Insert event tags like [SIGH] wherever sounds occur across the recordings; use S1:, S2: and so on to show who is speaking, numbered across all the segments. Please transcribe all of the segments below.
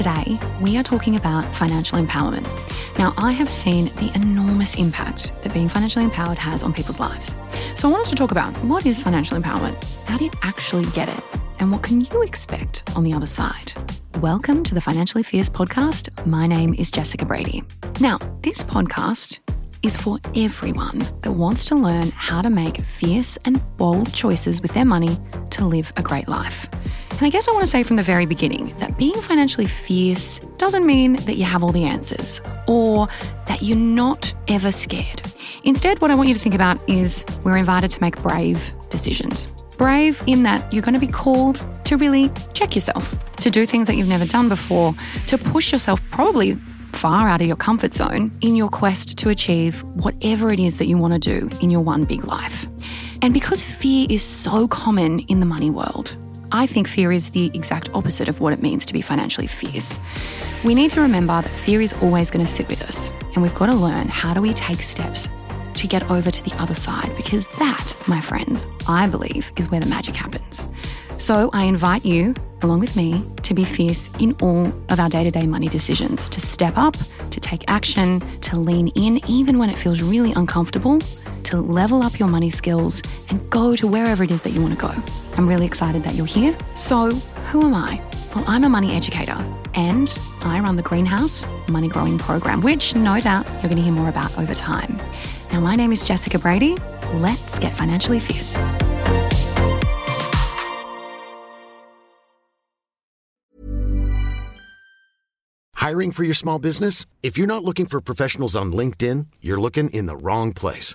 S1: Today, we are talking about financial empowerment. Now, I have seen the enormous impact that being financially empowered has on people's lives. So, I wanted to talk about what is financial empowerment? How do you actually get it? And what can you expect on the other side? Welcome to the Financially Fierce podcast. My name is Jessica Brady. Now, this podcast is for everyone that wants to learn how to make fierce and bold choices with their money to live a great life. And I guess I want to say from the very beginning that being financially fierce doesn't mean that you have all the answers or that you're not ever scared. Instead, what I want you to think about is we're invited to make brave decisions. Brave in that you're going to be called to really check yourself, to do things that you've never done before, to push yourself probably far out of your comfort zone in your quest to achieve whatever it is that you want to do in your one big life. And because fear is so common in the money world, I think fear is the exact opposite of what it means to be financially fierce. We need to remember that fear is always going to sit with us, and we've got to learn how do we take steps to get over to the other side because that, my friends, I believe is where the magic happens. So I invite you, along with me, to be fierce in all of our day to day money decisions, to step up, to take action, to lean in, even when it feels really uncomfortable, to level up your money skills and go to wherever it is that you want to go. I'm really excited that you're here. So, who am I? Well, I'm a money educator and I run the Greenhouse Money Growing Program, which no doubt you're going to hear more about over time. Now, my name is Jessica Brady. Let's get financially fierce.
S2: Hiring for your small business? If you're not looking for professionals on LinkedIn, you're looking in the wrong place.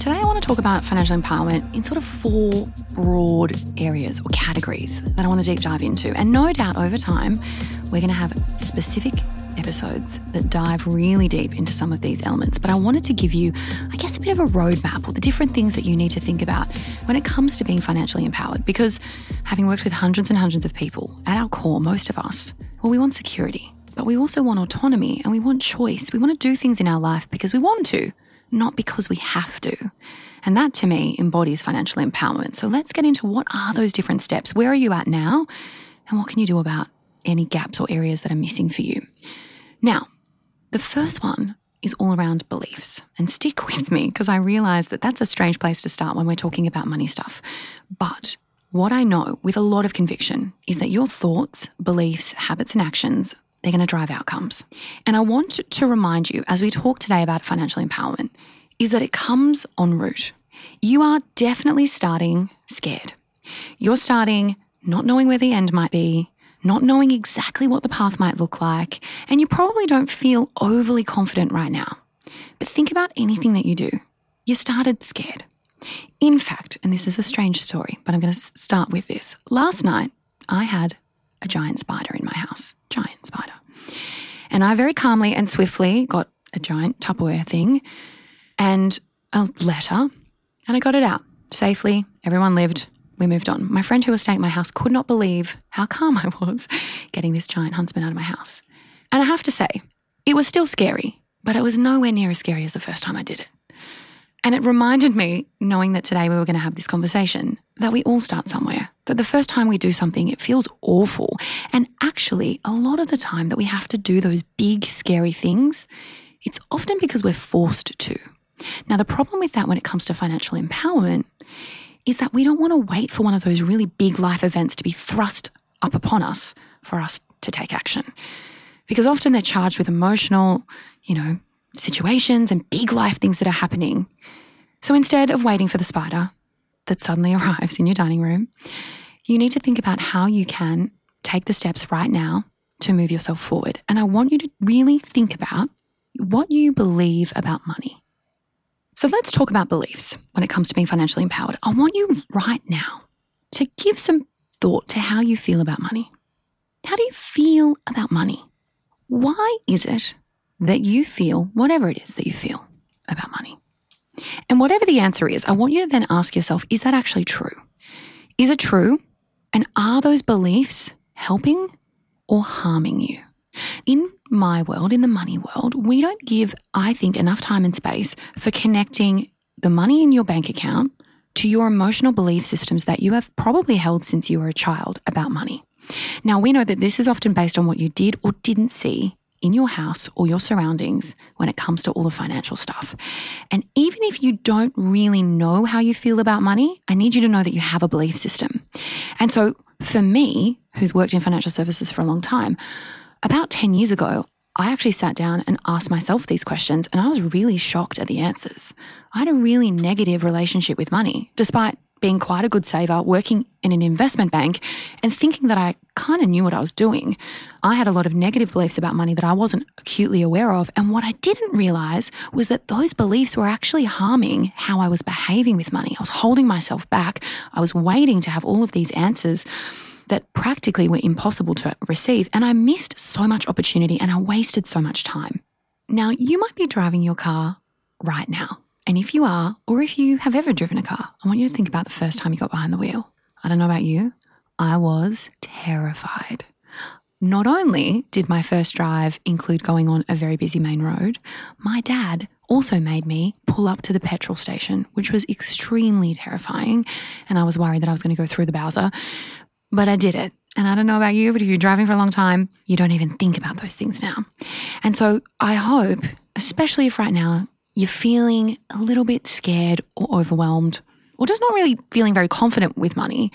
S1: Today, I want to talk about financial empowerment in sort of four broad areas or categories that I want to deep dive into. And no doubt over time, we're going to have specific episodes that dive really deep into some of these elements. But I wanted to give you, I guess, a bit of a roadmap or the different things that you need to think about when it comes to being financially empowered. Because having worked with hundreds and hundreds of people, at our core, most of us, well, we want security, but we also want autonomy and we want choice. We want to do things in our life because we want to not because we have to. And that to me embodies financial empowerment. So let's get into what are those different steps? Where are you at now? And what can you do about any gaps or areas that are missing for you? Now, the first one is all around beliefs. And stick [LAUGHS] with me because I realize that that's a strange place to start when we're talking about money stuff. But what I know with a lot of conviction is that your thoughts, beliefs, habits, and actions they're going to drive outcomes. And I want to remind you, as we talk today about financial empowerment, is that it comes en route. You are definitely starting scared. You're starting not knowing where the end might be, not knowing exactly what the path might look like, and you probably don't feel overly confident right now. But think about anything that you do. You started scared. In fact, and this is a strange story, but I'm going to start with this. Last night, I had a giant spider in my house. Giant spider. And I very calmly and swiftly got a giant Tupperware thing and a letter, and I got it out safely. Everyone lived. We moved on. My friend who was staying at my house could not believe how calm I was [LAUGHS] getting this giant huntsman out of my house. And I have to say, it was still scary, but it was nowhere near as scary as the first time I did it. And it reminded me, knowing that today we were going to have this conversation, that we all start somewhere. That the first time we do something, it feels awful. And actually, a lot of the time that we have to do those big, scary things, it's often because we're forced to. Now, the problem with that when it comes to financial empowerment is that we don't want to wait for one of those really big life events to be thrust up upon us for us to take action. Because often they're charged with emotional, you know, situations and big life things that are happening. So instead of waiting for the spider that suddenly [LAUGHS] arrives in your dining room, you need to think about how you can take the steps right now to move yourself forward. And I want you to really think about what you believe about money. So let's talk about beliefs when it comes to being financially empowered. I want you right now to give some thought to how you feel about money. How do you feel about money? Why is it that you feel whatever it is that you feel about money. And whatever the answer is, I want you to then ask yourself is that actually true? Is it true? And are those beliefs helping or harming you? In my world, in the money world, we don't give, I think, enough time and space for connecting the money in your bank account to your emotional belief systems that you have probably held since you were a child about money. Now, we know that this is often based on what you did or didn't see in your house or your surroundings when it comes to all the financial stuff. And even if you don't really know how you feel about money, I need you to know that you have a belief system. And so for me, who's worked in financial services for a long time, about 10 years ago, I actually sat down and asked myself these questions, and I was really shocked at the answers. I had a really negative relationship with money, despite being quite a good saver, working in an investment bank, and thinking that I kind of knew what I was doing. I had a lot of negative beliefs about money that I wasn't acutely aware of. And what I didn't realize was that those beliefs were actually harming how I was behaving with money. I was holding myself back. I was waiting to have all of these answers that practically were impossible to receive. And I missed so much opportunity and I wasted so much time. Now, you might be driving your car right now. And if you are, or if you have ever driven a car, I want you to think about the first time you got behind the wheel. I don't know about you, I was terrified. Not only did my first drive include going on a very busy main road, my dad also made me pull up to the petrol station, which was extremely terrifying. And I was worried that I was going to go through the Bowser, but I did it. And I don't know about you, but if you're driving for a long time, you don't even think about those things now. And so I hope, especially if right now you're feeling a little bit scared or overwhelmed, or just not really feeling very confident with money,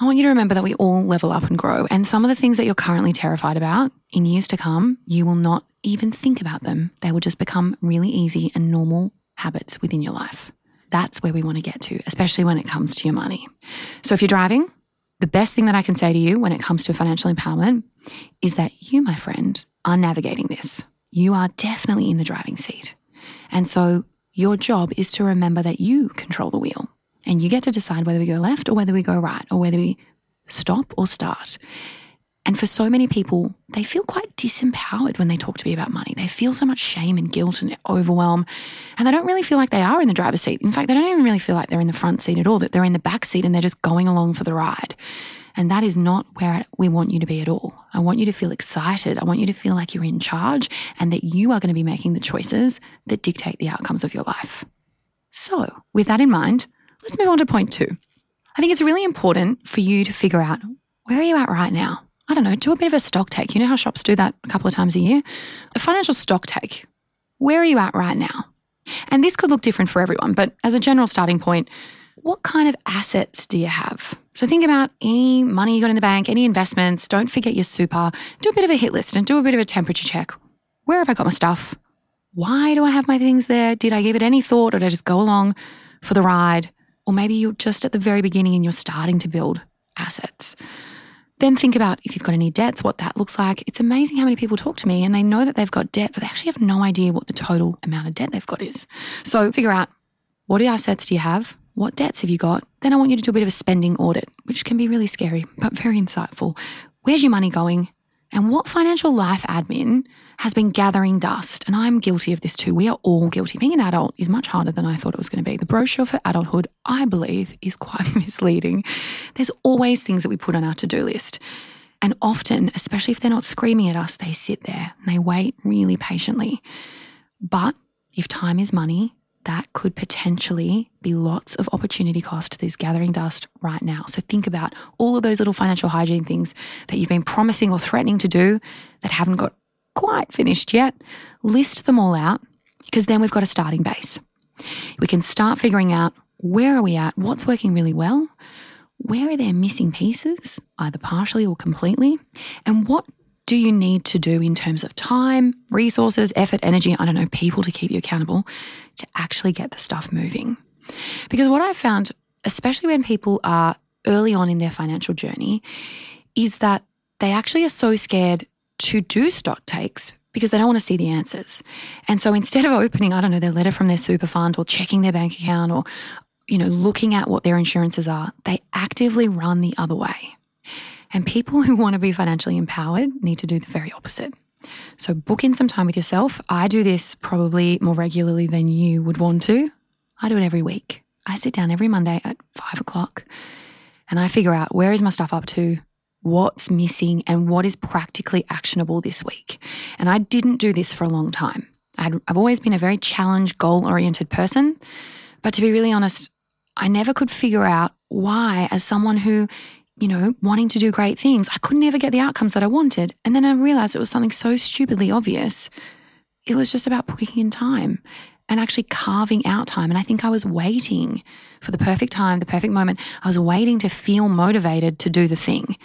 S1: I want you to remember that we all level up and grow. And some of the things that you're currently terrified about in years to come, you will not even think about them. They will just become really easy and normal habits within your life. That's where we want to get to, especially when it comes to your money. So if you're driving, the best thing that I can say to you when it comes to financial empowerment is that you, my friend, are navigating this. You are definitely in the driving seat. And so your job is to remember that you control the wheel and you get to decide whether we go left or whether we go right or whether we stop or start. And for so many people, they feel quite disempowered when they talk to me about money. They feel so much shame and guilt and overwhelm, and they don't really feel like they are in the driver's seat. In fact, they don't even really feel like they're in the front seat at all, that they're in the back seat and they're just going along for the ride. And that is not where we want you to be at all. I want you to feel excited. I want you to feel like you're in charge and that you are going to be making the choices that dictate the outcomes of your life. So, with that in mind, let's move on to point two. I think it's really important for you to figure out where are you at right now? I don't know, do a bit of a stock take. You know how shops do that a couple of times a year? A financial stock take. Where are you at right now? And this could look different for everyone, but as a general starting point, what kind of assets do you have? So think about any money you got in the bank, any investments. Don't forget your super. Do a bit of a hit list and do a bit of a temperature check. Where have I got my stuff? Why do I have my things there? Did I give it any thought or did I just go along for the ride? Or maybe you're just at the very beginning and you're starting to build assets. Then think about if you've got any debts, what that looks like. It's amazing how many people talk to me and they know that they've got debt, but they actually have no idea what the total amount of debt they've got is. So figure out what assets do you have? What debts have you got? Then I want you to do a bit of a spending audit, which can be really scary, but very insightful. Where's your money going? And what financial life admin has been gathering dust? And I'm guilty of this too. We are all guilty. Being an adult is much harder than I thought it was going to be. The brochure for adulthood, I believe, is quite [LAUGHS] misleading. There's always things that we put on our to do list. And often, especially if they're not screaming at us, they sit there and they wait really patiently. But if time is money, that could potentially be lots of opportunity cost to this gathering dust right now. So think about all of those little financial hygiene things that you've been promising or threatening to do that haven't got quite finished yet. List them all out because then we've got a starting base. We can start figuring out where are we at, what's working really well, where are there missing pieces, either partially or completely, and what do you need to do in terms of time, resources, effort, energy, I don't know, people to keep you accountable to actually get the stuff moving? Because what I found, especially when people are early on in their financial journey, is that they actually are so scared to do stock takes because they don't want to see the answers. And so instead of opening, I don't know, their letter from their super fund or checking their bank account or, you know, looking at what their insurances are, they actively run the other way. And people who want to be financially empowered need to do the very opposite. So book in some time with yourself. I do this probably more regularly than you would want to. I do it every week. I sit down every Monday at five o'clock and I figure out where is my stuff up to, what's missing, and what is practically actionable this week. And I didn't do this for a long time. i have always been a very challenge, goal oriented person. But to be really honest, I never could figure out why, as someone who, you know, wanting to do great things, I could never get the outcomes that I wanted. And then I realized it was something so stupidly obvious. It was just about booking in time and actually carving out time. And I think I was waiting for the perfect time, the perfect moment. I was waiting to feel motivated to do the thing.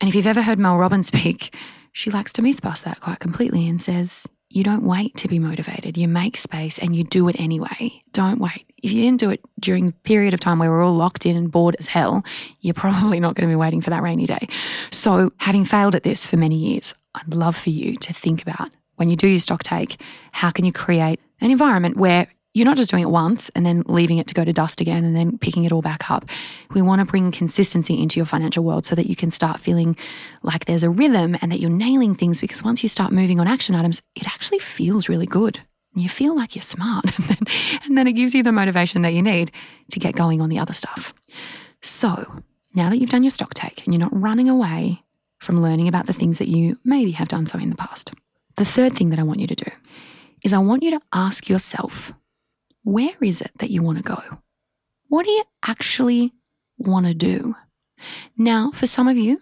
S1: And if you've ever heard Mel Robbins [LAUGHS] speak, she likes to myth bust that quite completely and says, you don't wait to be motivated. You make space and you do it anyway. Don't wait. If you didn't do it during a period of time where we're all locked in and bored as hell, you're probably not going to be waiting for that rainy day. So, having failed at this for many years, I'd love for you to think about when you do your stock take, how can you create an environment where you're not just doing it once and then leaving it to go to dust again and then picking it all back up. We want to bring consistency into your financial world so that you can start feeling like there's a rhythm and that you're nailing things because once you start moving on action items, it actually feels really good. You feel like you're smart. [LAUGHS] and, then, it gives you the motivation that you need to get going on the other stuff. So now that you've done your stock take and you're not running away from learning about the things that you maybe have done so in the past, the third thing that I want you to do is I want you to ask yourself, where is it that you want to go? What do you actually want to do? Now, for some of you,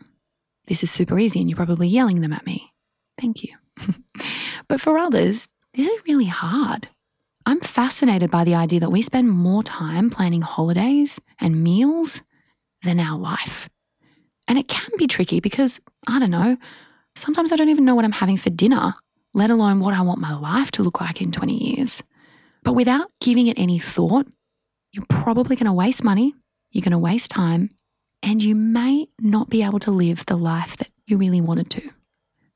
S1: this is super easy and you're probably yelling them at me. Thank you. [LAUGHS] but for others, this is really hard. I'm fascinated by the idea that we spend more time planning holidays and meals than our life. And it can be tricky because, I don't know, sometimes I don't even know what I'm having for dinner let alone what I want my life to look like in 20 years. But without giving it any thought, you're probably going to waste money, you're going to waste time, and you may not be able to live the life that you really wanted to.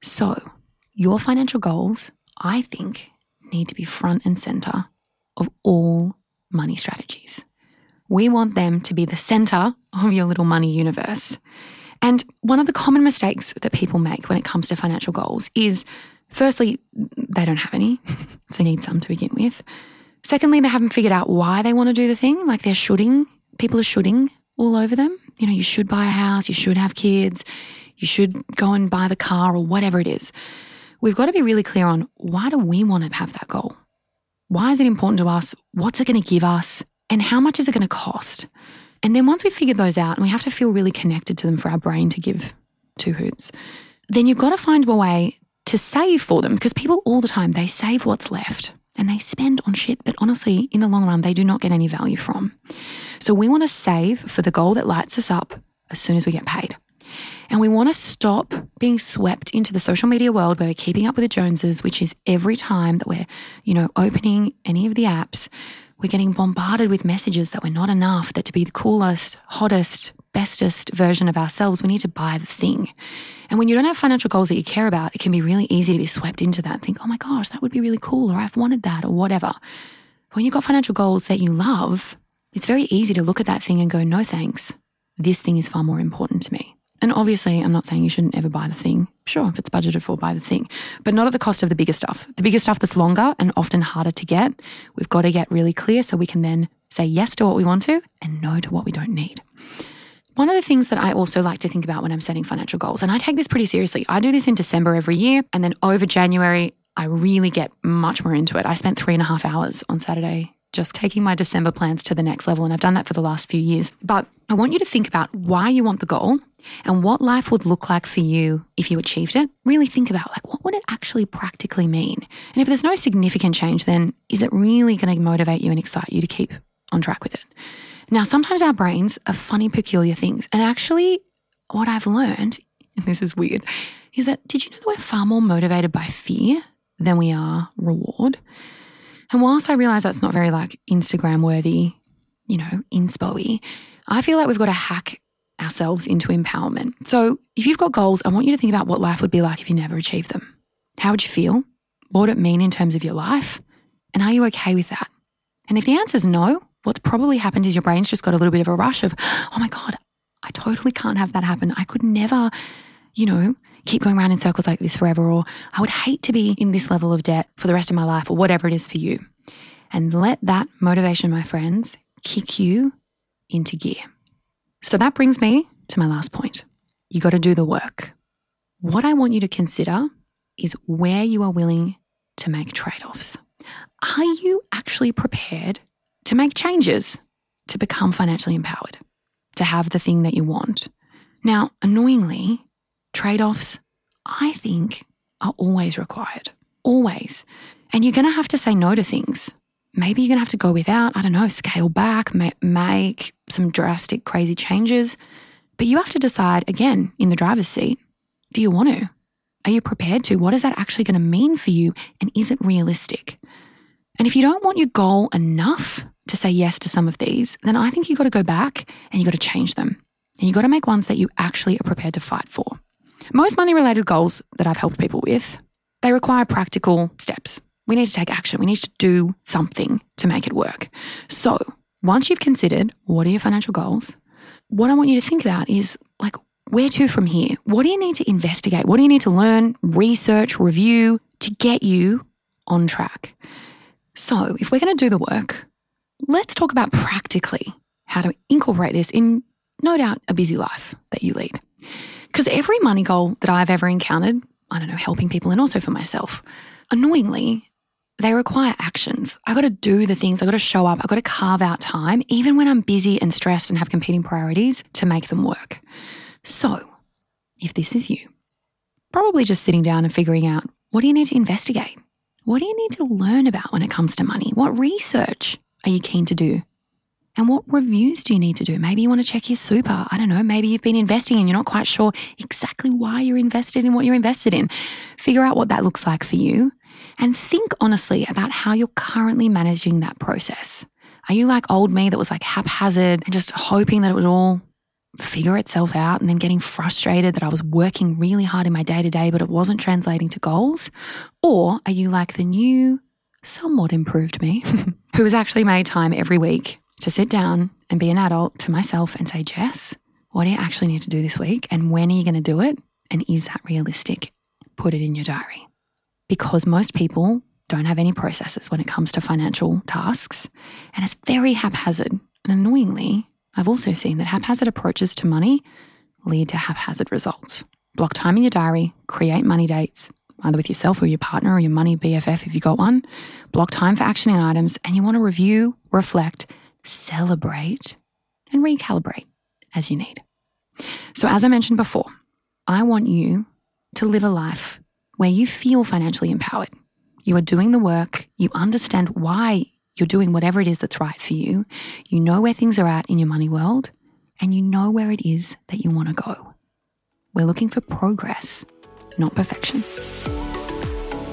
S1: So, your financial goals, I think, need to be front and center of all money strategies. We want them to be the center of your little money universe. And one of the common mistakes that people make when it comes to financial goals is Firstly, they don't have any, [LAUGHS] so need some to begin with. Secondly, they haven't figured out why they want to do the thing. Like they're shooting, people are shooting all over them. You know, you should buy a house, you should have kids, you should go and buy the car or whatever it is. We've got to be really clear on why do we want to have that goal? Why is it important to us? What's it going to give us? And how much is it going to cost? And then once we've figured those out, and we have to feel really connected to them for our brain to give two hoots, then you've got to find a way to save for them because people all the time they save what's left and they spend on shit that honestly in the long run they do not get any value from. So we want to save for the goal that lights us up as soon as we get paid. And we want to stop being swept into the social media world where we're keeping up with the Joneses, which is every time that we're, you know, opening any of the apps, we're getting bombarded with messages that we're not enough, that to be the coolest, hottest, bestest version of ourselves, we need to buy the thing. And when you don't have financial goals that you care about, it can be really easy to be swept into that and think, oh my gosh, that would be really cool, or I've wanted that, or whatever. When you've got financial goals that you love, it's very easy to look at that thing and go, no thanks. This thing is far more important to me. And obviously, I'm not saying you shouldn't ever buy the thing. Sure, if it's budgeted for, buy the thing, but not at the cost of the bigger stuff. The bigger stuff that's longer and often harder to get, we've got to get really clear so we can then say yes to what we want to and no to what we don't need. One of the things that I also like to think about when I'm setting financial goals, and I take this pretty seriously, I do this in December every year. And then over January, I really get much more into it. I spent three and a half hours on Saturday just taking my December plans to the next level. And I've done that for the last few years. But I want you to think about why you want the goal and what life would look like for you if you achieved it. Really think about like, what would it actually practically mean? And if there's no significant change, then is it really going to motivate you and excite you to keep on track with it? Now, sometimes our brains are funny, peculiar things. And actually, what I've learned, and [LAUGHS] this is weird, is that did you know that we're far more motivated by fear than we are reward? And whilst I realize that's not very like Instagram worthy, you know, inspo I feel like we've got to hack ourselves into empowerment. So if you've got goals, I want you to think about what life would be like if you never achieved them. How would you feel? What would it mean in terms of your life? And are you okay with that? And if the answer is no, what's probably happened is your brain's just got a little bit of a rush of, oh my God, I totally can't have that happen. I could never, you know, keep going around in circles like this forever, or I would hate to be in this level of debt for the rest of my life, or whatever it is for you. And let that motivation, my friends, kick you into gear. So that brings me to my last point. You got to do the work. What I want you to consider is where you are willing to make trade offs. Are you actually prepared to make changes to become financially empowered, to have the thing that you want? Now, annoyingly, trade offs, I think, are always required. Always. And you're going to have to say no to things. Maybe you're going to have to go without, I don't know, scale back, make some drastic, crazy changes. But you have to decide again in the driver's seat do you want to? Are you prepared to? What is that actually going to mean for you? And is it realistic? And if you don't want your goal enough to say yes to some of these, then I think you've got to go back and you've got to change them. And you've got to make ones that you actually are prepared to fight for. Most money related goals that I've helped people with, they require practical steps. We need to take action. We need to do something to make it work. So once you've considered what are your financial goals, what I want you to think about is like, where to from here? What do you need to investigate? What do you need to learn, research, review to get you on track? So, if we're going to do the work, let's talk about practically how to incorporate this in no doubt a busy life that you lead. Because every money goal that I've ever encountered, I don't know, helping people and also for myself, annoyingly, they require actions. I got to do the things. I got to show up. I got to carve out time, even when I'm busy and stressed and have competing priorities to make them work. So, if this is you, probably just sitting down and figuring out what do you need to investigate? What do you need to learn about when it comes to money? What research are you keen to do? And what reviews do you need to do? Maybe you want to check your super. I don't know. Maybe you've been investing and you're not quite sure exactly why you're invested in what you're invested in. Figure out what that looks like for you and think honestly about how you're currently managing that process. Are you like old me that was like haphazard and just hoping that it would all figure itself out and then getting frustrated that I was working really hard in my day to day, but it wasn't translating to goals? Or are you like the new, somewhat improved me [LAUGHS] who has actually made time every week to sit down and be an adult to myself and say, Jess, what do you actually need to do this week? And when are you going to do it? And is that realistic? Put it in your diary. Because most people don't have any processes when it comes to financial tasks, and it's very haphazard. And annoyingly, I've also seen that haphazard approaches to money lead to haphazard results. Block time in your diary, create money dates, either with yourself or your partner or your money BFF if you got one. Block time for actioning items, and you want to review, reflect, celebrate, and recalibrate as you need. So, as I mentioned before, I want you to live a life where you feel financially empowered. You are doing the work, you understand why you're doing whatever it is that's right for you. You know where things are at in your money world, and you know where it is that you want to go. We're looking for progress, not perfection.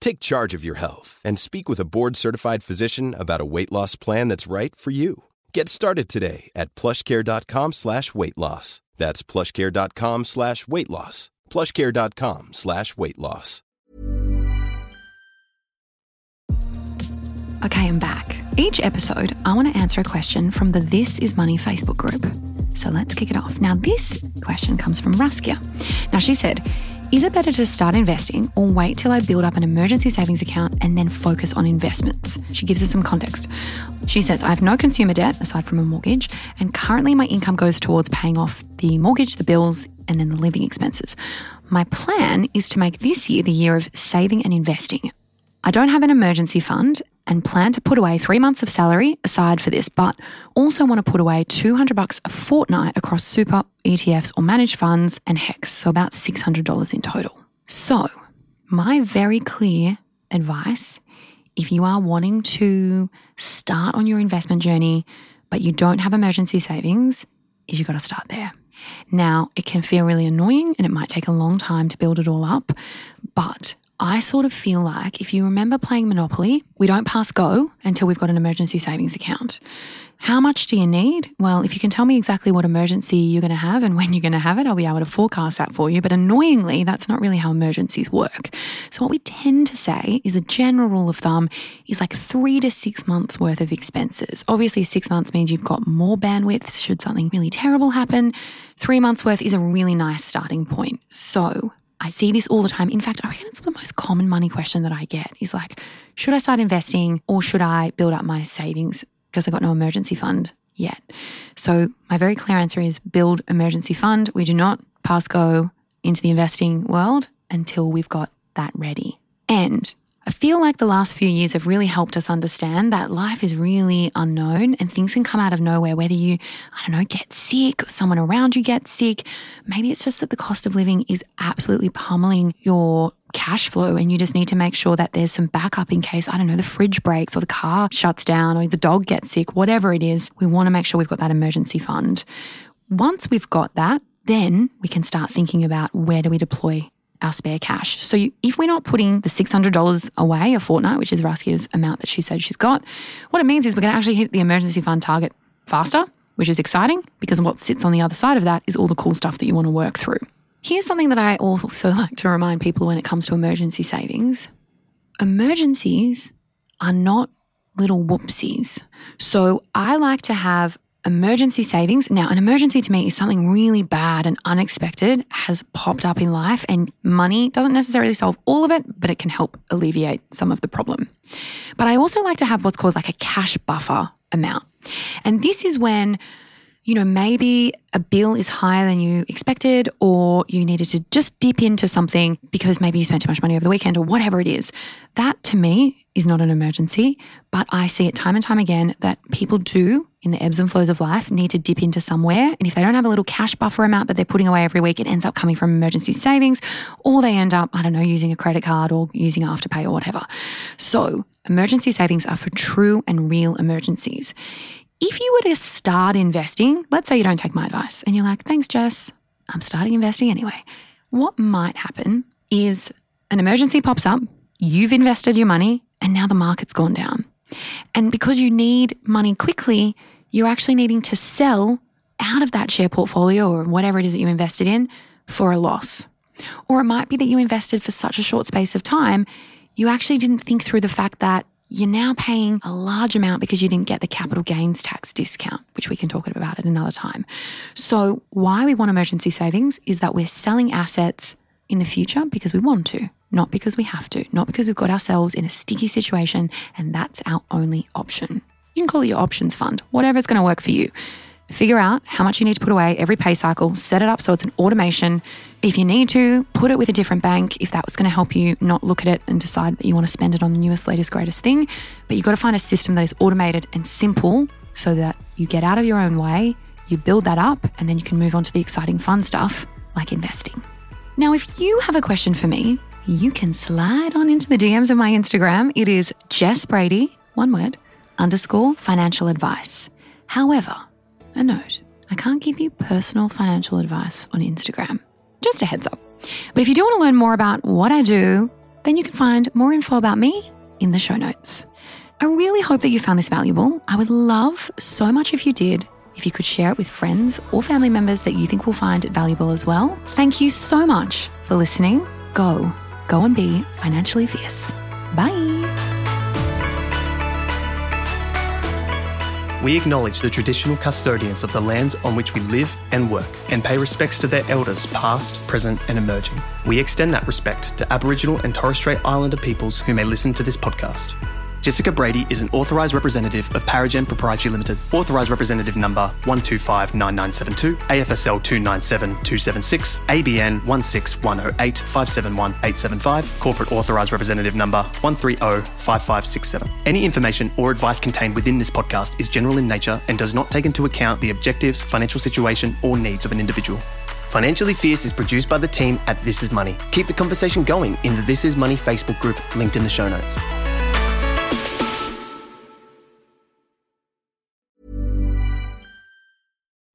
S3: Take charge of your health and speak with a board certified physician about a weight loss plan that's right for you. Get started today at plushcare.com slash weight loss. That's plushcare.com slash weight loss. Plushcare.com slash weight loss.
S1: Okay, I'm back. Each episode, I want to answer a question from the This Is Money Facebook group. So let's kick it off. Now, this question comes from Raskia. Now, she said, is it better to start investing or wait till I build up an emergency savings account and then focus on investments? She gives us some context. She says, I have no consumer debt aside from a mortgage, and currently my income goes towards paying off the mortgage, the bills, and then the living expenses. My plan is to make this year the year of saving and investing. I don't have an emergency fund and plan to put away three months of salary aside for this, but also want to put away 200 bucks a fortnight across super ETFs or managed funds and HEX, so about $600 in total. So, my very clear advice if you are wanting to start on your investment journey, but you don't have emergency savings, is you've got to start there. Now, it can feel really annoying and it might take a long time to build it all up, but I sort of feel like if you remember playing Monopoly, we don't pass go until we've got an emergency savings account. How much do you need? Well, if you can tell me exactly what emergency you're going to have and [LAUGHS] when you're going to have it, I'll be able to forecast that for you. But annoyingly, that's not really how emergencies work. So, what we tend to say is a general rule of thumb is like three to six months worth of expenses. Obviously, six months means you've got more bandwidth should something really terrible happen. Three months worth is a really nice starting point. So, I see this all the time. In fact, I reckon it's the most common money question that I get is like, should I start investing or should I build up my savings because I got no emergency fund yet? So my very clear answer is build emergency fund. We do not pass go into the investing world until we've got that ready. And I feel like the last few years have really helped us understand that life is really unknown and things can come out of nowhere, whether you, I don't know, get sick or someone around you gets sick. Maybe it's just that the cost of living is absolutely pummeling your cash flow and you just need to make sure that there's some backup in case, I don't know, the fridge breaks or the car shuts down or the dog gets sick, whatever it is. We want to make sure we've got that emergency fund. Once we've got that, then we can start thinking about where do we deploy our spare cash. So you, if we're not putting the $600 away a fortnight, which is Raskia's amount that she said she's got, what it means is we're going to actually hit the emergency fund target faster, which is exciting because what sits on the other side of that is all the cool stuff that you want to work through. Here's something that I also [LAUGHS] like to remind people when it comes to emergency savings. Emergencies are not little whoopsies. So I like to have emergency savings. Now, an emergency to me is something really bad and unexpected has popped up in life, and money doesn't necessarily solve all of it, but it can help alleviate some of the problem. But I also like to have what's called like a cash buffer amount. And this is when you know, maybe a bill is higher than you expected, or you needed to just dip into something because maybe you spent too much money over the weekend or whatever it is. That to me is not an emergency, but I see it time and time again that people do in the ebbs and flows of life need to dip into somewhere. And if they don't have a little cash buffer amount that they're putting away every week, it ends up coming from emergency savings, or they end up, I don't know, using a credit card or using Afterpay or whatever. So emergency savings are for true and real emergencies. If you were to start investing, let's say you don't take my advice and you're like, thanks, Jess, I'm starting investing anyway. What might happen is an emergency pops up, you've invested your money, and now the market's gone down. And because you need money quickly, you're actually needing to sell out of that share portfolio or whatever it is that you invested in for a loss. Or it might be that you invested for such a short space of time, you actually didn't think through the fact that you're now paying a large amount because you didn't get the capital gains tax discount, which we can talk about at another time. So, why we want emergency savings is that we're selling assets in the future because we want to, not because we have to, not because we've got ourselves in a sticky situation and that's our only option. You can call it your options fund, whatever's going to work for you. Figure out how much you need to put away every pay cycle, set it up so it's an automation. If you need to, put it with a different bank if that was going to help you not look at it and decide that you want to spend it on the newest, latest, greatest thing. But you've got to find a system that is automated and simple so that you get out of your own way, you build that up, and then you can move on to the exciting, fun stuff like investing. Now, if you have a question for me, you can slide on into the DMs of my Instagram. It is Jess Brady, one word, underscore financial advice. However, a note I can't give you personal financial advice on Instagram. Just a heads up. But if you do want to learn more about what I do, then you can find more info about me in the show notes. I really hope that you found this valuable. I would love so much if you did, if you could share it with friends or family members that you think will find it valuable as well. Thank you so much for listening. Go, go and be financially fierce. Bye.
S4: We acknowledge the traditional custodians of the lands on which we live and work and pay respects to their elders past, present, and emerging. We extend that respect to Aboriginal and Torres Strait Islander peoples who may listen to this podcast. Jessica Brady is an authorised representative of Paragem Proprietary Limited. Authorised representative number 1259972, AFSL 297276, ABN 16108571875, corporate authorised representative number 1305567. Any information or advice contained within this podcast is general in nature and does not take into account the objectives, financial situation, or needs of an individual. Financially Fierce is produced by the team at This Is Money. Keep the conversation going in the This Is Money Facebook group linked in the show notes.